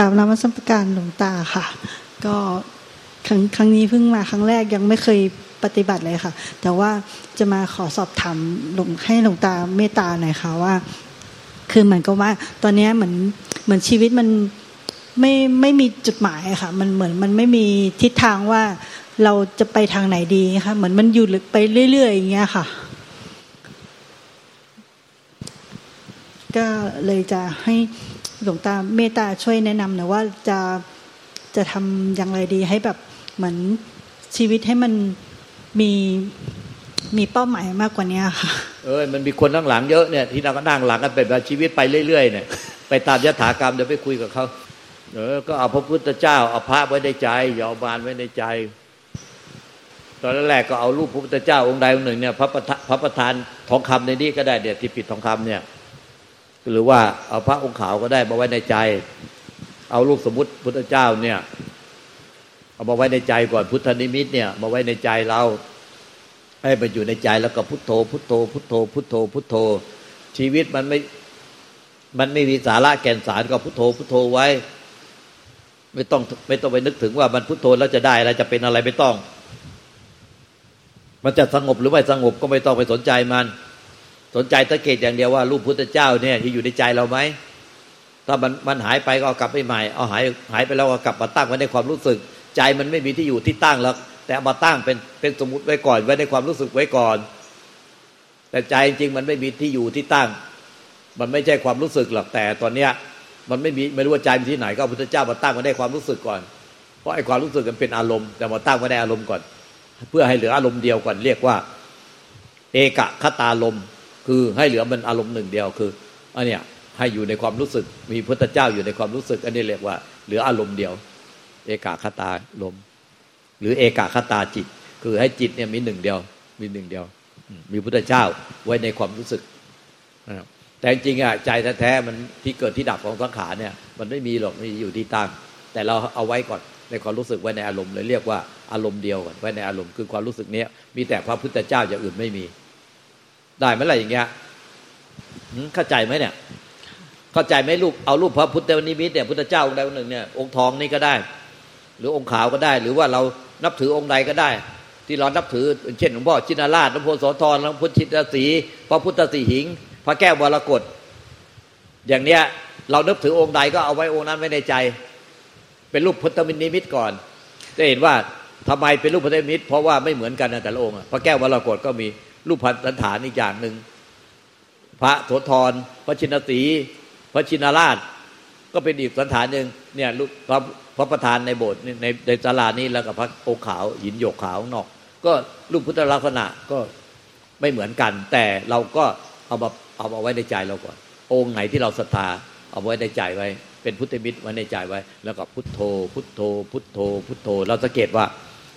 กราบนมัสการหลวงตาค่ะ ก็ครั้งครั้งนี้เพิ่งมาครั้งแรกยังไม่เคยปฏิบัติเลยค่ะ แต่ว่าจะมาขอสอบถามหลวงให้หลวงตาเมตตาหน่อยค่ะว่า คือเหมือนกับว่า ตอนนี้เหมือนเหมือนชีวิตมันไม่ไม่มีจุดหมายค่ะ มันเหมือนมันไม่มีทิศทางว่าเราจะไปทางไหนดีค่ะ เหมือนมันอยู่ไปเรื่อยๆอย่างเงี้ยค่ะ ก็เลยจะให้ หลวงตาเมตตาช่วยแนะนำหน่อยว่าจะจะทำอย่างไรดีให้แบบเหมือนชีวิตให้มันมีมีเป้าหมายมากกว่านี้ค่ะเออมันมีคนข้างหลังเยอะเนี่ยที่เราก็นั่งหลังกันเป็นแบบชีวิตไปเรื่อยๆเนี่ยไปตามยถากรรมเดี๋ยวไปคุยกับเขาเออก็เอาพระพุทธเจ้าเอาพระไว้ในใจอย่าเอาบานไว้ในใจ ตอนแรกก็เอารูปพระพุทธเจ้าองค์ใดองค์หนึ่งเนี่ยพระประธานพระประธานทองคำในนี้ก็ได้เดี๋ยวที่ปิดทองคำเนี่ย หรือว่าเอาพระองค์ขาวก็ได้มาไว้ในใจ เอารูปสมมติพุทธเจ้าเนี่ย เอามาไว้ในใจก่อนพุทธนิมิตเนี่ย มาไว้ในใจเรา ให้มันอยู่ในใจแล้วก็พุทโธ พุทโธ พุทโธ พุทโธ พุทโธ ชีวิตมันไม่ มันไม่มีสาระแก่นสารก็พุทโธ พุทโธไว้ ไม่ต้องไม่ต้องไปนึกถึงว่ามันพุทโธแล้วจะได้อะไรจะเป็นอะไรไม่ต้อง มันจะสงบหรือไม่สงบก็ไม่ต้องไปสนใจมัน สนใจสังเกตอย่างเดียวว่ารูปพุทธเจ้าเนี่ยที่อยู่ในใจเราไหมถ้ามันมันหายไปก็เอากลับไปใหม่ เอาหายหายไปแล้วก็กลับมาตั้งไว้ในความรู้สึก ใจมันไม่มีที่อยู่ที่ตั้งแล้วแต่เอามาตั้งเป็นเป็นสมมติไว้ก่อนไว้ในความรู้สึกไว้ก่อน แต่ใจจริงมันไม่มีที่อยู่ที่ตั้ง มันไม่ใช่ความรู้สึกหรอกแต่ตอนเนี้ยมันไม่มีไม่รู้ว่าใจมันที่ไหนก็พุทธเจ้ามาตั้งไว้ในความรู้สึกก่อน เพราะไอ้ความรู้สึกมันเป็นอารมณ์แต่มาตั้งไว้ในอารมณ์ก่อน เพื่อให้เหลืออารมณ์เดียวก่อนเรียกว่า เอกคตาลม คือให้เหลือมันอารมณ์หนึ่งเดียวคืออันเนี้ยให้อยู่ในความรู้สึก มีพุทธเจ้าอยู่ในความรู้สึก อันนี้เรียกว่า เหลืออารมณ์เดียว เอกาคตาลม หรือเอกาคตาจิต คือให้จิตเนี่ยมีหนึ่งเดียว มีหนึ่งเดียว มีพุทธเจ้าไว้ในความรู้สึกแต่จริงอะใจแท้ๆมันที่เกิดที่ดับของสังขารเนี่ย มันไม่มีหรอกมีอยู่ที่ตั้งแต่เราเอาไว้ก่อนในความรู้สึกไว้ในอารมณ์เลยเรียกว่าอารมณ์เดียวก่อนไว้ในอารมณ์คือความรู้สึกเนี้ยมีแต่พระพุทธเจ้าอย่างอื่นไม่มี ได้ไหมล่ะอย่างเงี้ยเข้าใจไหมเนี่ย เข้าใจไหมรูปเอารูปพระพุทธนิมิตเนี่ยพุทธเจ้าองค์ใดองค์หนึ่งเนี่ยองค์ทองนี่ก็ได้ หรือองค์ขาวก็ได้ หรือว่าเรานับถือองค์ใดก็ได้ ที่เรานับถือเช่นหลวงพ่อชินาราชหลวงพ่อโสธรหลวงพ่อชิตสีพระพุทธสีหิง พระแก้ววรกฏอย่างเนี้ยเรานับถือองค์ใดก็เอาไว้องค์นั้นไว้ในใจ เป็นรูปพุทธมินิมิตก่อน จะเห็นว่าทำไมเป็นรูปพุทธมิต เพราะว่าไม่เหมือนกันนะแต่ละองค์พระแก้ววรกฏก็มี รูปพันธฐานอีกอย่างหนึ่งพระโสธรพระชินสีพระชินราช ก็เป็นอีกสันฐานหนึ่งเนี่ยรูปพระพระประธานในโบสถ์ในในศาลานี้แล้วกับพระโอขาวหินหยกขาวนอก ก็รูปพุทธลักษณะก็ไม่เหมือนกัน แต่เราก็เอามาเอามาไว้ในใจเราก่อน องค์ไหนที่เราศรัทธาเอาไว้ในใจไว้ เป็นพุทธมิตรไว้ในใจไว้ แล้วก็พุทโธ พุทโธ พุทโธ พุทโธ เราสังเกตว่า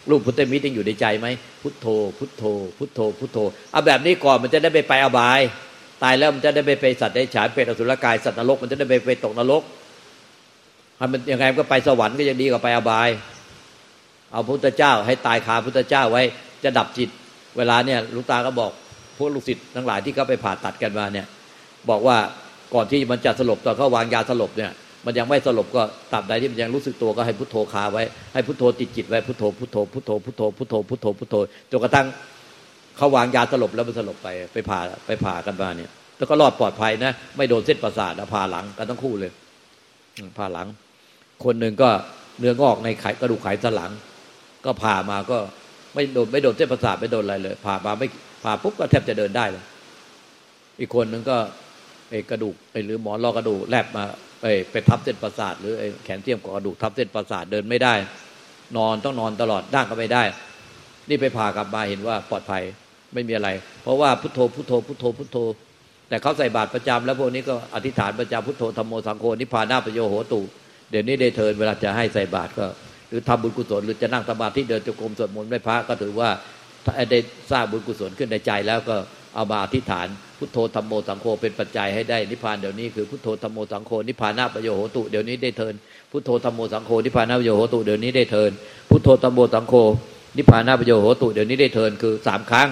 รูปพุทธมิตรยังอยู่ในใจไหมพุทโธ พุทโธ พุทโธ พุทโธเอาแบบนี้ก่อนมันจะได้ไปไปอบาย ตายแล้วมันจะได้ไปไปสัตว์ได้ฉายเป็นอสุรกายสัตว์นรกมันจะได้ไปไปตกนรกมันยังไงก็ไปสวรรค์ก็ยังดีกว่าไปอบาย เอาพุทธเจ้าให้ตายคาพุทธเจ้าไว้จะดับจิต เวลาเนี่ยลูกตาก็บอกพวกลูกศิษย์ทั้งหลายที่เขาไปผ่าตัดกันมาเนี่ย บอกว่าก่อนที่มันจะสลบตอนเขาวางยาสลบเนี่ย มันยังไม่สลบก็ตับใดที่มันยังรู้สึกตัวก็ให้พุทโธคาไว้ให้พุทโธติดจิตไว้พุทโธพุทโธพุทโธพุทโธพุทโธพุทโธพุทโธจนกระทั่งเขาวางยาสลบแล้วมันสลบไปไปผ่าไปผ่ากันมาเนี่ย แล้วก็รอดปลอดภัยนะไม่โดนเส้นประสาทผ่าหลังกันทั้งคู่เลยผ่าหลัง คนหนึ่งก็เนื้องอกในไขกระดูกไขสันหลัง ก็ผ่ามาก็ไม่โดนไม่โดนเส้นประสาทไม่โดนอะไรเลย ผ่ามาไม่ผ่าปุ๊บก็แทบจะเดินได้เลยอีกคนหนึ่งก็ไอกระดูกไอ้หรือหมอนรอกระดูกแลบมา ไปไปทับเส้นประสาท หรือแขนเทียมกับกระดูกทับเส้นประสาทเดินไม่ได้ นอนต้องนอนตลอดนั่งก็ไม่ได้ นี่ไปผ่ากลับมาเห็นว่าปลอดภัยไม่มีอะไร เพราะว่าพุทโธพุทโธพุทโธพุทโธ แต่เขาใส่บาตรประจำแล้วพวกนี้ก็อธิษฐานประจำพุทโธธรรมโมสังโฆนิพพานาปโยโหตุเดี๋ยวนี้ได้เทินเวลาจะให้ใส่บาตรก็ หรือทำบุญกุศลหรือจะนั่งสมาธิเดินจงกรมสวดมนต์ไม่พระก็ถือว่าถ้าได้สร้างบุญกุศลขึ้นในใจแล้วก็ เอามาอธิษฐาน พุทโธธรรมโมสังโฆเป็นปัจจัยให้ได้นิพพานเดี๋ยวนี้คือพุทโธธรรมโมสังโฆนิพพานาประโยโหตุเดี๋ยวนี้ได้เทินพุทโธธรรมโมสังโฆนิพพานาประโยโหตุเดี๋ยวนี้ได้เทินพุทโธธรรมโมสังโฆนิพพานาประโยโหตุเดี๋ยวนี้ได้เทินคือสามครั้ง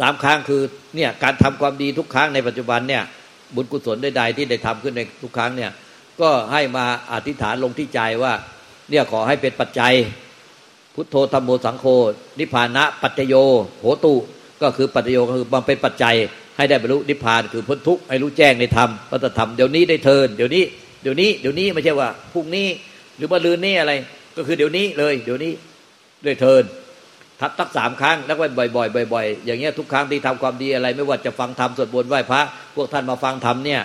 สามครั้งคือเนี่ยการทำความดีทุกครั้งในปัจจุบันเนี่ยบุญกุศลใดๆที่ได้ทำขึ้นในทุกครั้งเนี่ยก็ให้มาอธิษฐานลงที่ใจว่าเนี่ยขอให้เป็นปัจจัย พุทโธธรรมโมสังโฆนิพพานะปัจจโยโหตุ ก็คือปัจโยก็คือมันเป็นปัจจัยให้ได้บรรลุนิพพานคือพ้นทุกข์ให้รู้แจ้งในธรรมพระธรรมเดี๋ยวนี้ได้เทินเดี๋ยวนี้เดี๋ยวนี้เดี๋ยวนี้ไม่ใช่ว่าพรุ่งนี้หรือว่าลืนนี้อะไร ก็คือเดี๋ยวนี้เลย เดี๋ยวนี้ได้เทินทับตักสามครั้งแล้วก็บ่อยๆบ่อยๆอย่างเงี้ยทุกครั้งที่ทำความดีอะไร ไม่ว่าจะฟังธรรมสวดมนต์ไหว้พระ พวกท่านมาฟังธรรมเนี่ย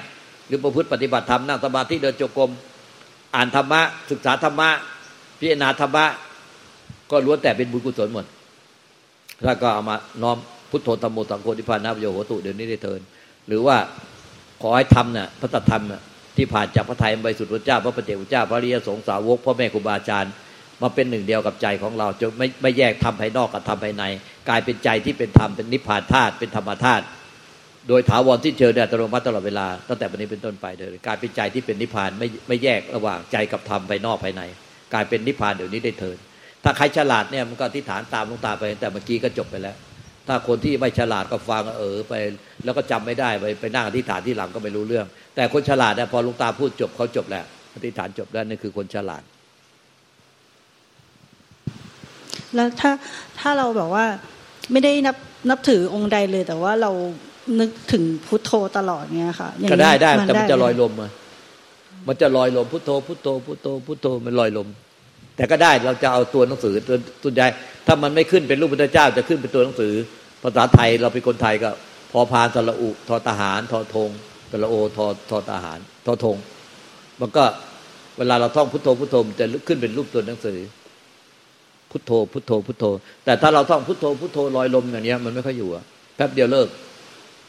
หรือประพฤติปฏิบัติธรรมนั่งสมาธิเดินจงกรมอ่านธรรมะศึกษาธรรมะพิจารณาธรรมะก็ล้วนแต่เป็นบุญกุศลหมดแล้วก็เอามาน้อม พุทโธธรรมโมสังโฆทิพานาโยโหตุเดี๋ยวนี้ได้เทินหรือว่าขอให้ทำเนี่ยพระตธรรมที่ผ่านจากพระไทยบริสุทธิ์พระเจ้า พระปฏิเจกเจ้า พระริยสงสาวกพ่อแม่ครูบาอาจารย์มาเป็นหนึ่งเดียวกับใจของเราจะไม่ไม่แยกทำภายนอกกับทำภายใน กลายเป็นใจที่เป็นธรรมเป็นนิพพานธาตุเป็นธรรมธาตุโดยถาวรที่เจอเนี่ยอัตโนมัติตลอดเวลาตั้งแต่วันนี้เป็นต้นไปเลยกลายเป็นใจที่เป็นนิพพานไม่ไม่แยกระหว่างใจกับธรรมภายนอกภายใน กลายเป็นนิพพานเดี๋ยวนี้ได้เทินถ้าใครฉลาดเนี่ยมันก็อธิษฐานตามลงตาไป แต่เมื่อกี้ก็จบไปแล้ว ถ้าคนที่ไม่ฉลาดก็ฟังเออไป แล้วก็จำไม่ได้ไปไปนั่งอธิษฐานที่หลังก็ไม่รู้เรื่อง แต่คนฉลาดเนี่ยพอลุงตาพูดจบเขาจบแล้วอธิษฐานจบแล้วนี่คือคนฉลาด แล้วถ้าถ้าเราแบบว่าไม่ได้นับนับถือองค์ใดเลย แต่ว่าเรานึกถึงพุทโธตลอดเงี้ยค่ะก็ได้ได้แต่มันจะลอยลมมามันจะลอยลมพุทโธพุทโธพุทโธพุทโธมันลอยลม แต่ก็ได้เราจะเอาตัวหนังสือตัวตัวใหญ่ถ้ามันไม่ขึ้นเป็นรูปพุทธเจ้าจะขึ้นเป็นตัวหนังสือ ภาษาไทยเราเป็นคนไทยก็ พอพานตะละอุทอทหารทอทงตะละโอทอทอทหารทอทง มันก็เวลาเราท่องพุทโธพุทโธจะขึ้นเป็นรูปตัวหนังสือ พุทโธพุทโธพุทโธ แต่ถ้าเราท่องพุทโธพุทโธลอยลมอย่างนี้มันไม่ค่อยอยู่อะแป๊บเดียวเลิก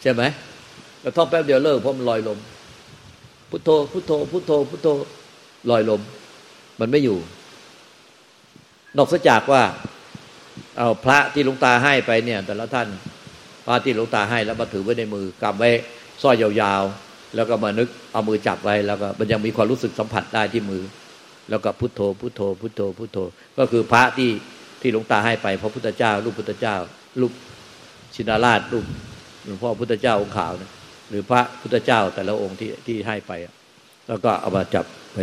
ใช่ไหมเราท่องแป๊บเดียวเลิกเพราะมันลอยลม พุทโธพุทโธพุทโธพุทโธลอยลม มันไม่อยู่ นอกจากว่า เอาพระที่หลวงตาให้ไปเนี่ย แต่ละท่านพระที่หลวงตาให้แล้วมาถือไว้ในมือกำไว้สร้อยยาวๆ แล้วก็มานึกเอามือจับไว้แล้วก็มันยังมีความรู้สึกสัมผัสได้ที่มือ แล้วก็พุทโธพุทโธพุทโธพุทโธ ก็คือพระที่ที่หลวงตาให้ไปพระพุทธเจ้า รูปพุทธเจ้า รูปชินาราชรูปหลวงพ่อพุทธเจ้าองค์ขาวนะหรือพระพุทธเจ้าแต่ละองค์ที่ที่ให้ไป แล้วก็เอามาจับไป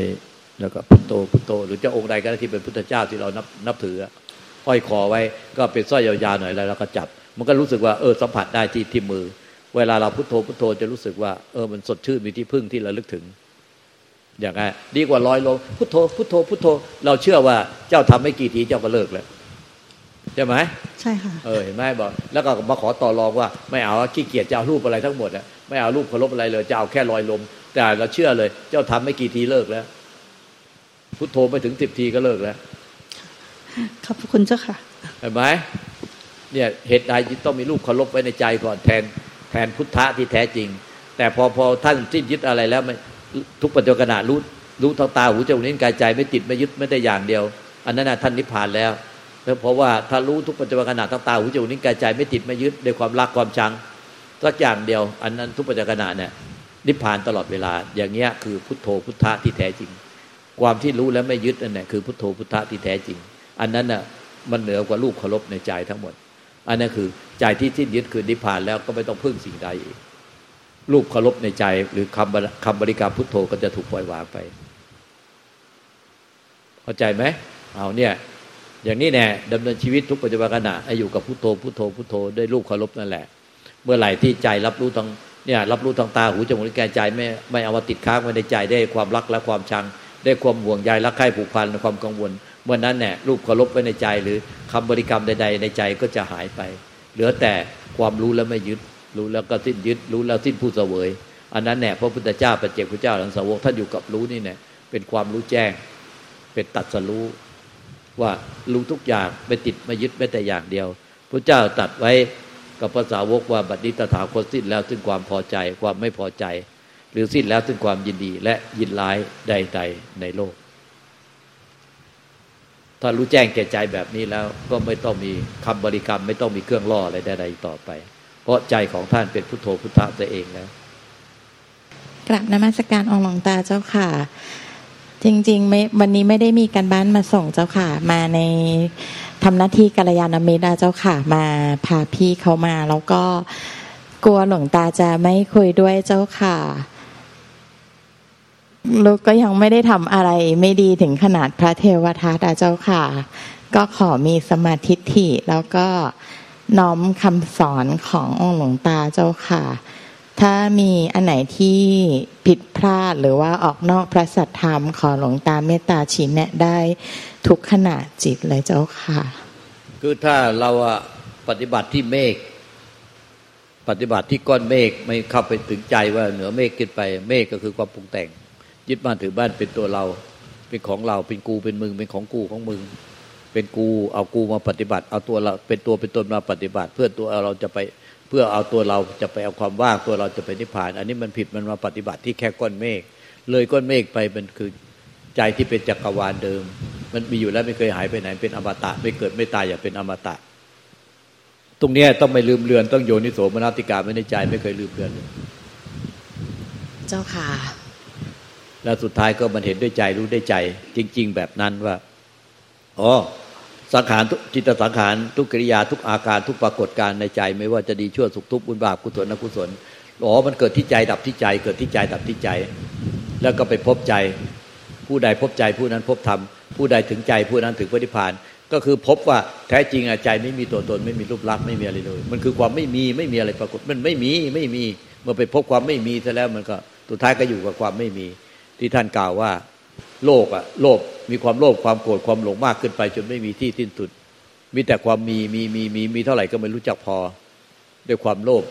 แล้วก็พุทโธพุทโธ หรือเจ้าองค์ใดก็ได้ที่เป็นพุทธเจ้าที่เรานับนับถือ ห้อยคอไว้ ก็เป็นสร้อยยาวๆหน่อยแล้วเราก็จับ มันก็รู้สึกว่าเออสัมผัสได้ที่ที่มือ เวลาเราพุทโธพุทโธจะรู้สึกว่าเออมันสดชื่นมีที่พึ่งที่เราลึกถึง อย่างไงดีกว่าลอยลงพุทโธพุทโธพุทโธ เราเชื่อว่าเจ้าทำไม่กี่ทีเจ้าก็เลิกแล้วใช่ไหมใช่ค่ะเออเห็นไหมบอกแล้วก็มาขอต่อรองว่า ไม่เอาขี้เกียจจะเอารูปอะไรทั้งหมดอะไม่เอารูปเคารพอะไรเลยจะเอาแค่ลอยลม แต่เราเชื่อเลย เจ้าทำไม่กี่ทีเลิกแล้วพุทโธไปถึงสิบทีก็เลิกแล้ว ขอบคุณเจ้าค่ะเห็นไหมเนี่ยเหตุใดต้องมีรูปเคารพไว้ในใจก่อนแทนแทนพุทธะที่แท้จริง แต่พอพอท่านสิ้นยึดอะไรแล้วทุกปัจจุบันรู้รู้ทางตาหูจมูกนิ้วกายใจไม่ติดไม่ยึดไม่ได้อย่างเดียว อันนั้นท่านนิพพานแล้วเพราะว่าถ้ารู้ทุกปัจจุบันขณะทั้งตาหูจมูกนิ้วกายใจไม่ติดไม่ยึดด้วยความรักความชังสักอย่างเดียว อันนั้นทุกปัจจุบันเนี่ยนิพพานตลอดเวลา อย่างเงี้ยคือพุทโธพุทธะที่แท้จริง ความที่รู้แล้วไม่ยึดนั่นแหละคือพุทโธพุทธะที่แท้จริง อันนั้นน่ะมันเหนือกว่าลูกเคารพในใจทั้งหมด อันนั้นคือใจที่ที่ยึดคือนิพพานแล้วก็ไม่ต้องพึ่งสิ่งใดอีกรูปเคารพในใจ หรือคำคำบริกรรมพุทโธก็จะถูกปล่อยวางไปเข้าใจไหมเอาเนี่ยอย่างนี้แน่ดำเนินชีวิตทุกปัจจุบันขณะอยู่กับพุทโธพุทโธพุทโธด้วยรูปเคารพนั่นแหละ เมื่อไหร่ที่ใจรับรู้ทางเนี่ยรับรู้ทางตาหูจมูกลิ้นกายใจไม่ไม่เอามาติดค้างไว้ในใจได้ความรักและความชัง ได้ความห่วงใยรักใคร่ผูกพันความกังวล มื่อนั้นเนี่ยรูปเคารพไว้ในใจหรือคำบริกรรมใด ๆ ในใจก็จะหายไป เหลือแต่ความรู้แล้วไม่ยึด รู้แล้วก็สิ้นยึด รู้แล้วสิ้นผู้เสวย อันนั้นเนี่ยพระพุทธเจ้าประเจกพระเจ้าหลังสาวกท่านอยู่กับรู้นี่เนี่ยเป็นความรู้แจ้ง เป็นตัดสรู้ว่ารู้ทุกอย่างไม่ติดไม่ยึดแม้แต่อย่างเดียวพระเจ้าตัดไว้กับภาษาวกว่าบัดนี้ตถาคตสิ้นแล้วซึ่งความพอใจความไม่พอใจ หรือสิ้นแล้วซึ่งความยินดีและยินร้ายใด ๆ ในโลก ถ้ารู้แจ้งแก่ใจแบบนี้แล้วก็ไม่ต้องมีคำบริกรรม ไม่ต้องมีเครื่องล่ออะไรใดๆต่อไป เพราะใจของท่านเป็นพุทโธพุทธะตัวเองแล้วกลับนมัสการองหลวงตาเจ้าค่ะ จริงๆไม่วันนี้ไม่ได้มีการบ้านมาส่งเจ้าค่ะ มาในทำหน้าที่กัลยาณมิตรเจ้าค่ะ มาพาพี่เขามา แล้วก็กลัวหลวงตาจะไม่คุยด้วยเจ้าค่ะ ลูกก็ยังไม่ได้ทำอะไรไม่ดีถึงขนาดพระเทวทัตเจ้าค่ะ ก็ขอมีสมาธิฐิแล้วก็น้อมคำสอนขององค์หลวงตาเจ้าค่ะ ถ้ามีอันไหนที่ผิดพลาดหรือว่าออกนอกพระสัทธรรม ขอหลวงตาเมตตาชี้แนะได้ทุกขณะจิตเลยเจ้าค่ะ คือถ้าเราปฏิบัติที่เมฆปฏิบัติที่ก้อนเมฆไม่เข้าไปถึงใจว่าเหนือเมฆขึ้นไป เมฆก็คือความปรุงแต่ง ยึดบ้านถือบ้านเป็นตัวเรา เป็นของเราเป็นกูเป็นมึง เป็นของกูของมึง เป็นกูเอากูมาปฏิบัติ เอาตัวเราเป็นตัวเป็นตนมาปฏิบัติ เพื่อตัวเราจะไปเพื่อเอาตัวเราจะไปเอาความว่างตัวเราจะไปนิพพาน อันนี้มันผิดมันมาปฏิบัติที่แค่ก้อนเมฆเลยก้อนเมฆไปมันคือใจที่เป็นจักรวาลเดิม มันมีอยู่แล้วไม่เคยหายไปไหนเป็นอมตะ ไม่เกิดไม่ตายอย่าเป็นอมตะ ตรงนี้ต้องไม่ลืมเลือนต้องโยนิโสมนติกาไม่ในใจไม่เคยลืมเลือนเลย เจ้าค่ะ แล้วสุดท้ายก็มันเห็นด้วยใจรู้ด้วยใจ จริง ๆ แบบนั้นว่าอ๋อสังขารทุกจิตสังขารทุกกิริยาทุกอาการทุกปรากฏการในใจ ไม่ว่าจะดีชั่วสุขทุกข์บุญบาปกุศลอกุศลอ๋อมันเกิดที่ใจดับที่ใจ เกิดที่ใจดับที่ใจ แล้วก็ไปพบใจ ผู้ใดพบใจผู้นั้นพบธรรมผู้ใดถึงใจผู้นั้นถึงพระนิพพาน ก็คือพบว่าแท้จริงใจไม่มีตัวตนไม่มีรูปลักษณ์ไม่มีอะไรเลย มันคือความไม่มีไม่มีอะไรปรากฏมันไม่มีไม่มีเมื่อไปพบความไม่มีซะแล้วมันก็สุดท้ายก็อยู่กับความไม่มี ที่ท่านกล่าวว่า โลกอะโลภมีความโลภความโกรธความหลงมากขึ้นไป จนไม่มีที่สิ้นสุด มีแต่ความมีมีมีมีมีเท่าไหร่ก็ไม่รู้จักพอด้วยความโลภ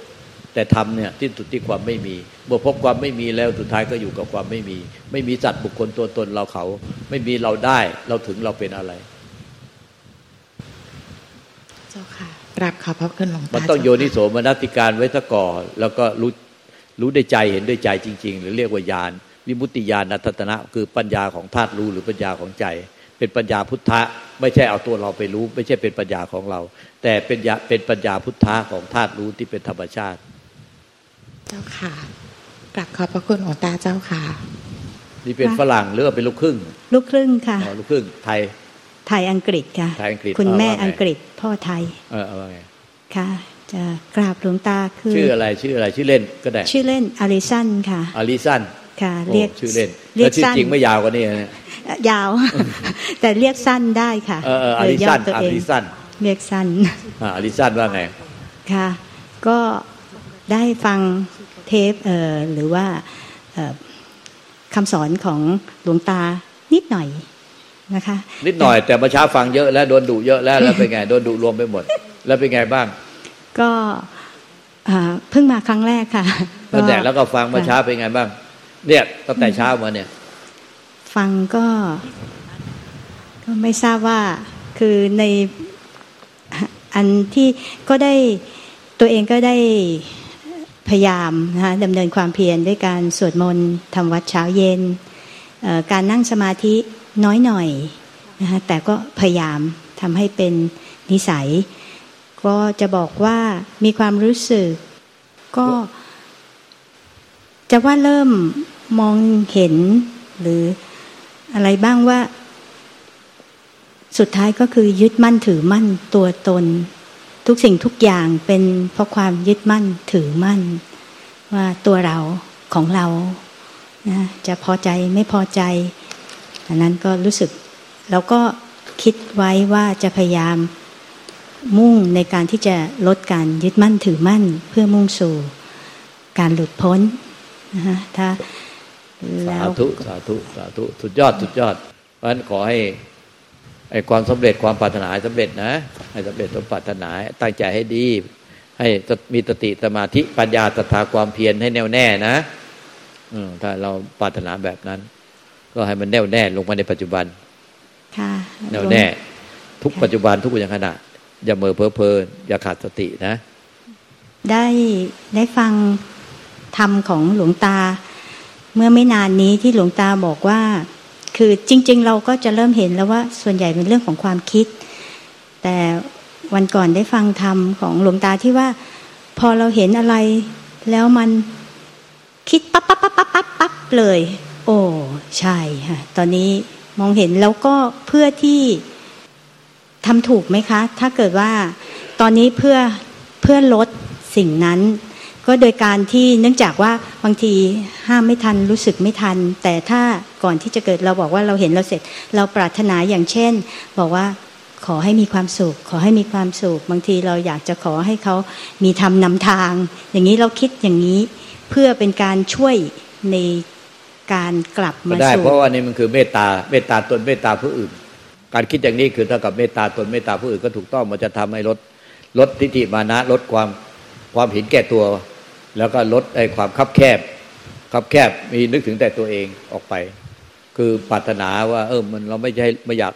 แต่ทำเนี่ยสิ้นสุดที่ความไม่มี เมื่อพบความไม่มีแล้วสุดท้ายก็อยู่กับความไม่มี ไม่มีสัตว์บุคคลตัวตนเราเขา ไม่มีเราได้เราถึงเราเป็นอะไร เจ้าค่ะกราบขอบพระคุณหลวงตามันต้องโยนิโสมนติการไว้ซะก่อนแล้วก็รู้รู้ได้ใจเห็นด้วยใจจริง ๆ หรือเรียกว่าญาณ วิมุตติญาณนัตตนะ คือปัญญาของธาตุรู้หรือปัญญาของใจ เป็นปัญญาพุทธะ ไม่ใช่เอาตัวเราไปรู้ ไม่ใช่เป็นปัญญาของเรา แต่เป็นญาเป็นปัญญาพุทธะของธาตุรู้ที่เป็นธรรมชาติ เจ้าค่ะกราบขอบพระคุณหลวงตาเจ้าค่ะ นี่เป็นฝรั่งหรือว่าเป็นลูกครึ่ง ลูกครึ่งค่ะอ๋อลูกครึ่งไทยไทยอังกฤษค่ะไทยอังกฤษคุณแม่เอาว่าไงอังกฤษพ่อไทย เออเอาว่าไงค่ะจะกราบหลวงตาคือ ชื่ออะไรชื่ออะไรชื่อเล่นก็ได้ ชื่อเล่นอาริสันค่ะอาริสัน ค่ะโอ้เรียกชื่อเล่นเรีแล้ยวกชื่อสั้นจริงไม่ยาวกว่านี้นะเอ่อยาว แต่เรียกสั้นได้ค่ะเออเอออาริย่สัอนตัวอาเองริสันเรียกสั้นอ่าอาริสันว่าไงค่ะ ก็ได้ฟังเทปเอ่อหรือว่าเอ่อคำสอนของหลวงตานิดหน่อยนะคะ นิดหน่อยแต่เมื่อเช้าฟังเยอะแล้วโดนดุเยอะแล้วแล้วเป็นไงโดนดุรวมไปหมด แล้วเป็นไงบ้าง ก็อ่าเพิ่งมาครั้งแรกค่ะตั้งแต่แล้วก็ฟังเมื่อเช้าเป็นไงบ้าง เนี่ยตั้งแต่เช้ามาเนี่ย ฟังก็ ก็ไม่ทราบว่าคือในอันที่ก็ได้ตัวเองก็ได้พยายามนะคะดำเนินความเพียรด้วยการสวดมนต์ทำวัดเช้าเย็น การนั่งสมาธิน้อยหน่อยนะคะแต่ก็พยายามทำให้เป็นนิสัย ก็จะบอกว่ามีความรู้สึก ก็ จะว่าเริ่มมองเห็นหรืออะไรบ้างว่า สุดท้ายก็คือยึดมั่นถือมั่นตัวตน ทุกสิ่งทุกอย่างเป็นเพราะความยึดมั่นถือมั่น ว่าตัวเราของเรานะจะพอใจไม่พอใจอันนั้นก็รู้สึกเราก็คิดไว้ว่าจะพยายามมุ่งในการที่จะลดการยึดมั่นถือมั่น เพื่อมุ่งสู่การหลุดพ้น นะฮะถ้าแล้สาวธุสาธุสาธุสุดยอดสุดยอด เพราะฉะนั้นขอให้ไอ้ความสำเร็จความปรารถนาให้สำเร็จนะ ให้สำเร็จสมปรารถนาตั้งใจให้ดี ให้มีสติสมาธิปัญญาศรัทธาความเพียรให้แน่วแน่นะอืมถ้าเราปรารถนาแบบนั้น ก็ให้มันแน่วแน่ลงมาในปัจจุบันค่ะแน่วแน่ ทุกปัจจุบันทุกอย่างขณะ อย่าเมอเพอเพลินอย่าขาดสตินะ ได้ได้ฟัง ธรรมของหลวงตา เมื่อไม่นานนี้ที่หลวงตาบอกว่า คือจริง ๆ เราก็จะเริ่มเห็นแล้วว่าส่วนใหญ่เป็นเรื่องของความคิด แต่วันก่อนได้ฟังธรรมของหลวงตาที่ว่า พอเราเห็นอะไร แล้วมันคิดปั๊บปั๊บปั๊บปั๊บปั๊บปั๊บเลย โอ้ใช่ค่ะตอนนี้มองเห็นแล้วก็เพื่อที่ทำถูกไหมคะ ถ้าเกิดว่าตอนนี้เพื่อเพื่อลดสิ่งนั้น ก็โดยการที่เนื่องจากว่าบางทีห้ามไม่ทันรู้สึกไม่ทัน แต่ถ้าก่อนที่จะเกิดเราบอกว่าเราเห็นเราเสร็จ เราปรารถนาอย่างเช่น บอกว่าขอให้มีความสุข ขอให้มีความสุข บางทีเราอยากจะขอให้เขามีธรรมนำทาง อย่างนี้เราคิดอย่างนี้เพื่อเป็นการช่วยในการกลับมาได้เพราะว่านี่มันคือเมตตาเมตตาตนเมตตาผู้อื่น การคิดอย่างนี้คือเท่ากับเมตตาตนเมตตาผู้อื่นก็ถูกต้องมันจะทำให้ลดลดทิฏฐิมานะลดความความเห็นแก่ตัว แล้วก็ลดไอ้ความคับแคบ คับแคบมีนึกถึงแต่ตัวเองออกไป คือปรารถนาว่า เออมันเราไม่ใช่ไม่อยาก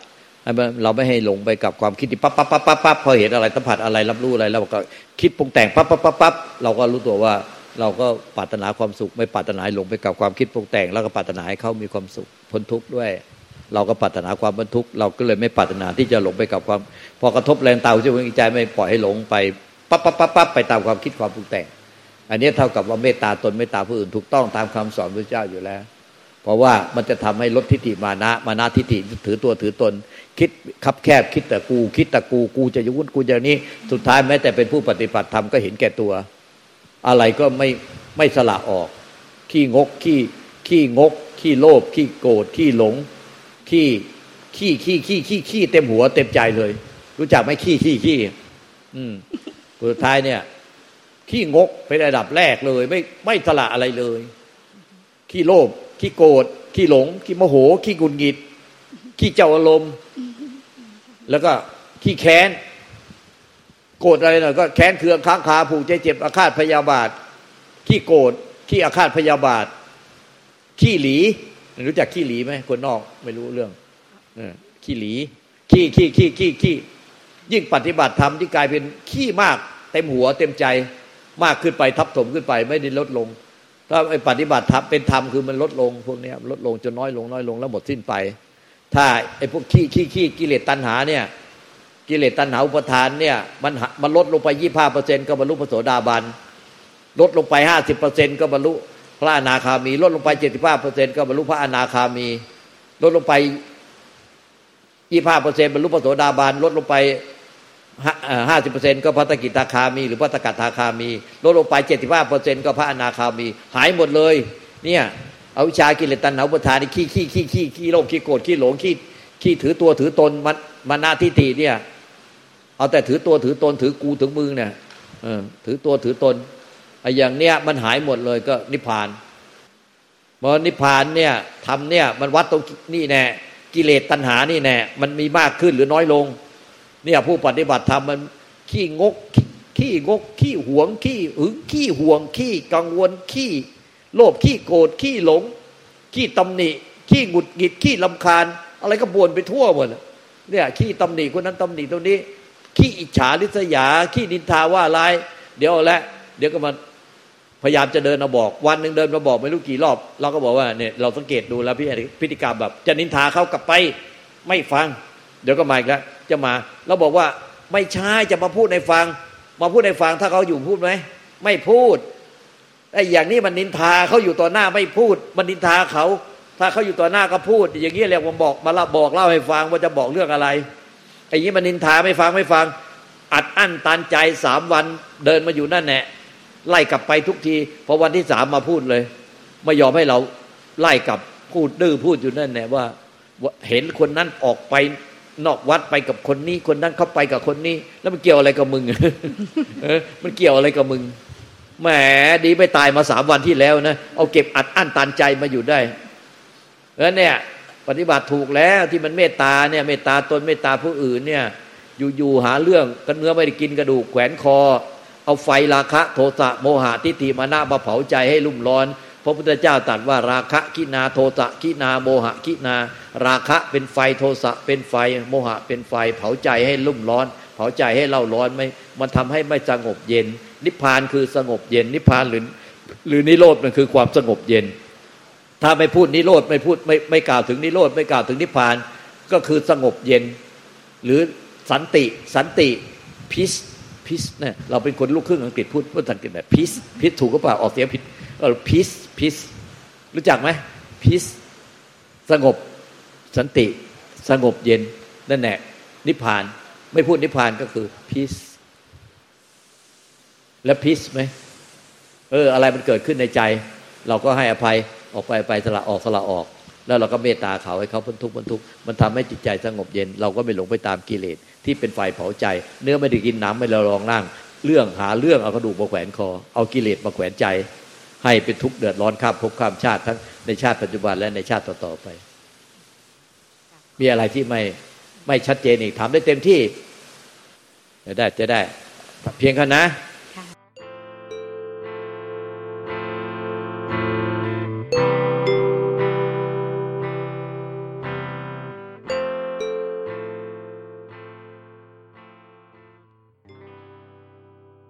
เราไม่ให้หลงไปกับความคิดที่ปั๊บปั๊บปั๊บปั๊บปั๊บพอเห็นอะไรสัมผัสอะไรรับรู้อะไรเราก็คิดปรุงแต่งปั๊บปั๊บปั๊บปั๊บเราก็รู้ตัวว่าเราก็ปรารถนาความสุข ไม่ปรารถนาหลงไปกับความคิดปรุงแต่ง แล้วก็ปรารถนาให้เขามีความสุขพ้นทุกข์ด้วย เราก็ปรารถนาความพ้นทุกข์เราก็เลยไม่ปรารถนาที่จะหลงไปกับความ พอกระทบแรงเตาที่วิใจไม่ปล่อยให้หลงไปปั๊บปั๊บปั๊บปั๊บไปตามความคิดความปรุงแต่ง อันนี้เท่ากับว่าเมตตาตนเมตตาผู้อื่นถูกต้องตามคำสอนพระเจ้าอยู่แล้ว เพราะว่ามันจะทำให้ลดทิฏฐิมานะมานะทิฏฐิถือตัวถือตน คิดคับแคบคิดแต่กู คิดแต่กูกูจะยุ่งกูจะนี้สุดท้ายแม้แต่เป็นผู้ปฏิบัติธรรมก็เห็นแก่ตัว อะไรก็ไม่ไม่สละออก ขี้งกขี้ขี้งก ขี้โลภขี้โกรธขี้หลง ขี้ขี้ขี้ขี้ขี้ขี้เต็มหัวเต็มใจเลย รู้จักไหมขี้ขี้ขี้อืมสุดท้ายเนี่ย ขี้งกเป็นระดับแรกเลย ไม่ไม่สละอะไรเลย ขี้โลภขี้โกรธขี้หลง ขี้โมโห ขี้กุนกิด ขี้เจ้าอารมณ์ แล้วก็ขี้แค้น โกรธอะไรหน่อยก็แค้นเคืองค้างคาผูกใจเจ็บอาฆาตพยาบาท ขี้โกรธขี้อาฆาตพยาบาท ขี้หลี รู้จักขี้หลีไหมคนนอกไม่รู้เรื่องขี้หลี ขี้ขี้ขี้ขี้ขี้ยิ่งปฏิบัติธรรมที่กลายเป็นขี้มาก เต็มหัวเต็มใจ มากขึ้นไปทับถมขึ้นไปไม่ได้ลดลง ถ้าไอ้ปฏิบัติธรรมเป็นธรรมคือมันลดลงพวกนี้ลดลงจนน้อยลงน้อยลงแล้วหมดสิ้นไป ถ้าไอ้พวกขี้ขี้ขี้กิเลสตัณหาเนี่ยกิเลสตัณหาอุปทานเนี่ยมันมันลดลงไปยี่ห้าเปอร์เซ็นต์ก็บรรลุพระโสดาบันลดลงไปห้าสิบเปอร์เซ็นก็บรรลุพระอนาคามี ลดลงไปเจ็ดสิบห้าเปอร์เซ็นก็บรรลุพระอนาคามี ลดลงไปยี่ห้าเปอร์เซ็นบรรลุพระโสดาบันลดลงไป ห้าสิบเปอร์เซ็นก็พระตกิตาคามี หรือพระตกัตตาคามีลดลงไปเจ็ดสิบห้าเปอร์เซ็นก็พระอนาคามี หายหมดเลย เนี่ยเอาวิชากิเลสตัณหาอุปทานนี่ขี้ขี้ขี้ขี้ขี้โลภขี้โกรธขี้หลงขี้ขี้ถือตัวถือตนมันมานาทิฏฐิเนี่ย เอาแต่ถือตัวถือตนถือกูถือมึงเนี่ยถือตัวถือตนไอ้อย่างเนี้ยมันหายหมดเลยก็นิพพานพอนิพพานเนี่ยทำเนี่ยมันวัดตรงนี่แน่กิเลสตัณหานี่แน่มันมีมากขึ้นหรือน้อยลง เนี่ยผู้ปฏิบัติธรรมมันขี้งก ขี้งก ขี้หวง ขี้หึงขี้ห่วง ขี้กังวล ขี้โลภ ขี้โกรธ ขี้หลง ขี้ตำหนิ ขี้หงุดหงิด ขี้ลำคาญ อะไรก็บวนไปทั่วหมดเนี่ย ขี้ตำหนิคนนั้นตำหนิตรงนี้ ขี้อิจฉาริษยา ขี้นินทาว่าร้าย เดี๋ยวละ เดี๋ยวก็มาพยายามจะเดินมาบอก วันหนึ่งเดินมาบอกไม่รู้กี่รอบ เราก็บอกว่าเนี่ยเราสังเกตดูแล้วพี่พฤติกรรมแบบ จะนินทาเขากลับไปไม่ฟัง เดี๋ยวก็มาอีกแล้ว จะมาเราบอกว่าไม่ใช่จะมาพูดในฟัง มาพูดในฟังถ้าเขาอยู่พูดไหมไม่พูดไอ้อย่างนี้มันนินทาเขาอยู่ต่อหน้าไม่พูด มันนินทาเขา ถ้าเขาอยู่ต่อหน้าก็พูด อย่างนี้เรียกว่าบอกมาละบอกเล่าให้ฟังว่าจะบอกเรื่องอะไรไอ้นี้มันนินทาไม่ฟังไม่ฟัง อัดอั้นตันใจสามวันเดินมาอยู่นั่นแหละไล่กลับไปทุกทีพอวันที่สามมาพูดเลย ไม่ยอมให้เราไล่กลับพูดดื้อพูดอยู่นั่นแหละว่า เห็นคนนั้นออกไป นอกวัดไปกับคนนี้ คนนั้นเข้าไปกับคนนี้ แล้วมันเกี่ยวอะไรกับมึงเออมันเกี่ยวอะไรกับมึงแหมดีไปตายมาสามวันที่แล้วนะเอาเก็บอัดอั้นตันใจมาอยู่ได้แล้วเนี่ย ปฏิบัติถูกแล้วที่มันเมตตาเนี่ยเมตตาตนเมตตาผู้อื่นเนี่ย อยู่ๆหาเรื่องกันเนื้อไม่ได้กินกระดูกแขวนคอ เอาไฟราคะ โทสะโมหะทิฏฐิมานะมาเผาใจให้ลุ่มร้อน พระพุทธเจ้าตรัสว่าราคะกินาโทสะกินาโมหะกินา ราคะเป็นไฟโทสะเป็นไฟ โมหะเป็นไฟ เผาใจให้ลุ่มร้อน เผาใจให้เล่าร้อนไม่มันทำให้ไม่สงบเย็น นิพพานคือสงบเย็น นิพพานหรือหรือนิโรธมันคือความสงบเย็น ถ้าไม่พูดนิโรธไม่พูดไม่ไม่กล่าวถึงนิโรธไม่กล่าวถึงนิพพานก็คือสงบเย็น หรือสันติสันติพิสพิสเนี่ยเราเป็นคนลูกครึ่งอังกฤษพูดพูดอังกฤษแบบพิสพิสถูกก็เปล่าออกเสียงผิด เออพิสพิสรู้จักไหมพิสสงบสันติ สงบเย็นนั่นแหละนิพพาน ไม่พูดนิพพานก็คือพิสและพิสไหมเออ อะไรมันเกิดขึ้นในใจ เราก็ให้อภัยออกไปไปสละออกสละออก แล้วเราก็เมตตาเขาให้เขาพ้นทุกข์พ้นทุกข์มันทำให้จิตใจสงบเย็น เราก็ไม่หลงไปตามกิเลสที่เป็นไฟเผาใจ เนื้อไม่ได้กินน้ำไม่ละรองร่าง เรื่องหาเรื่องเอากระดูกมาแขวนคอ เอากิเลสมาแขวนใจ ให้เป็นทุกข์เดือดร้อนข้ามภพข้ามชาติทั้งในชาติปัจจุบันและในชาติต่อๆไป มีอะไรที่ไม่ไม่ชัดเจนอีกถามได้เต็มที่ จะได้จะได้ เพียงแค่นะ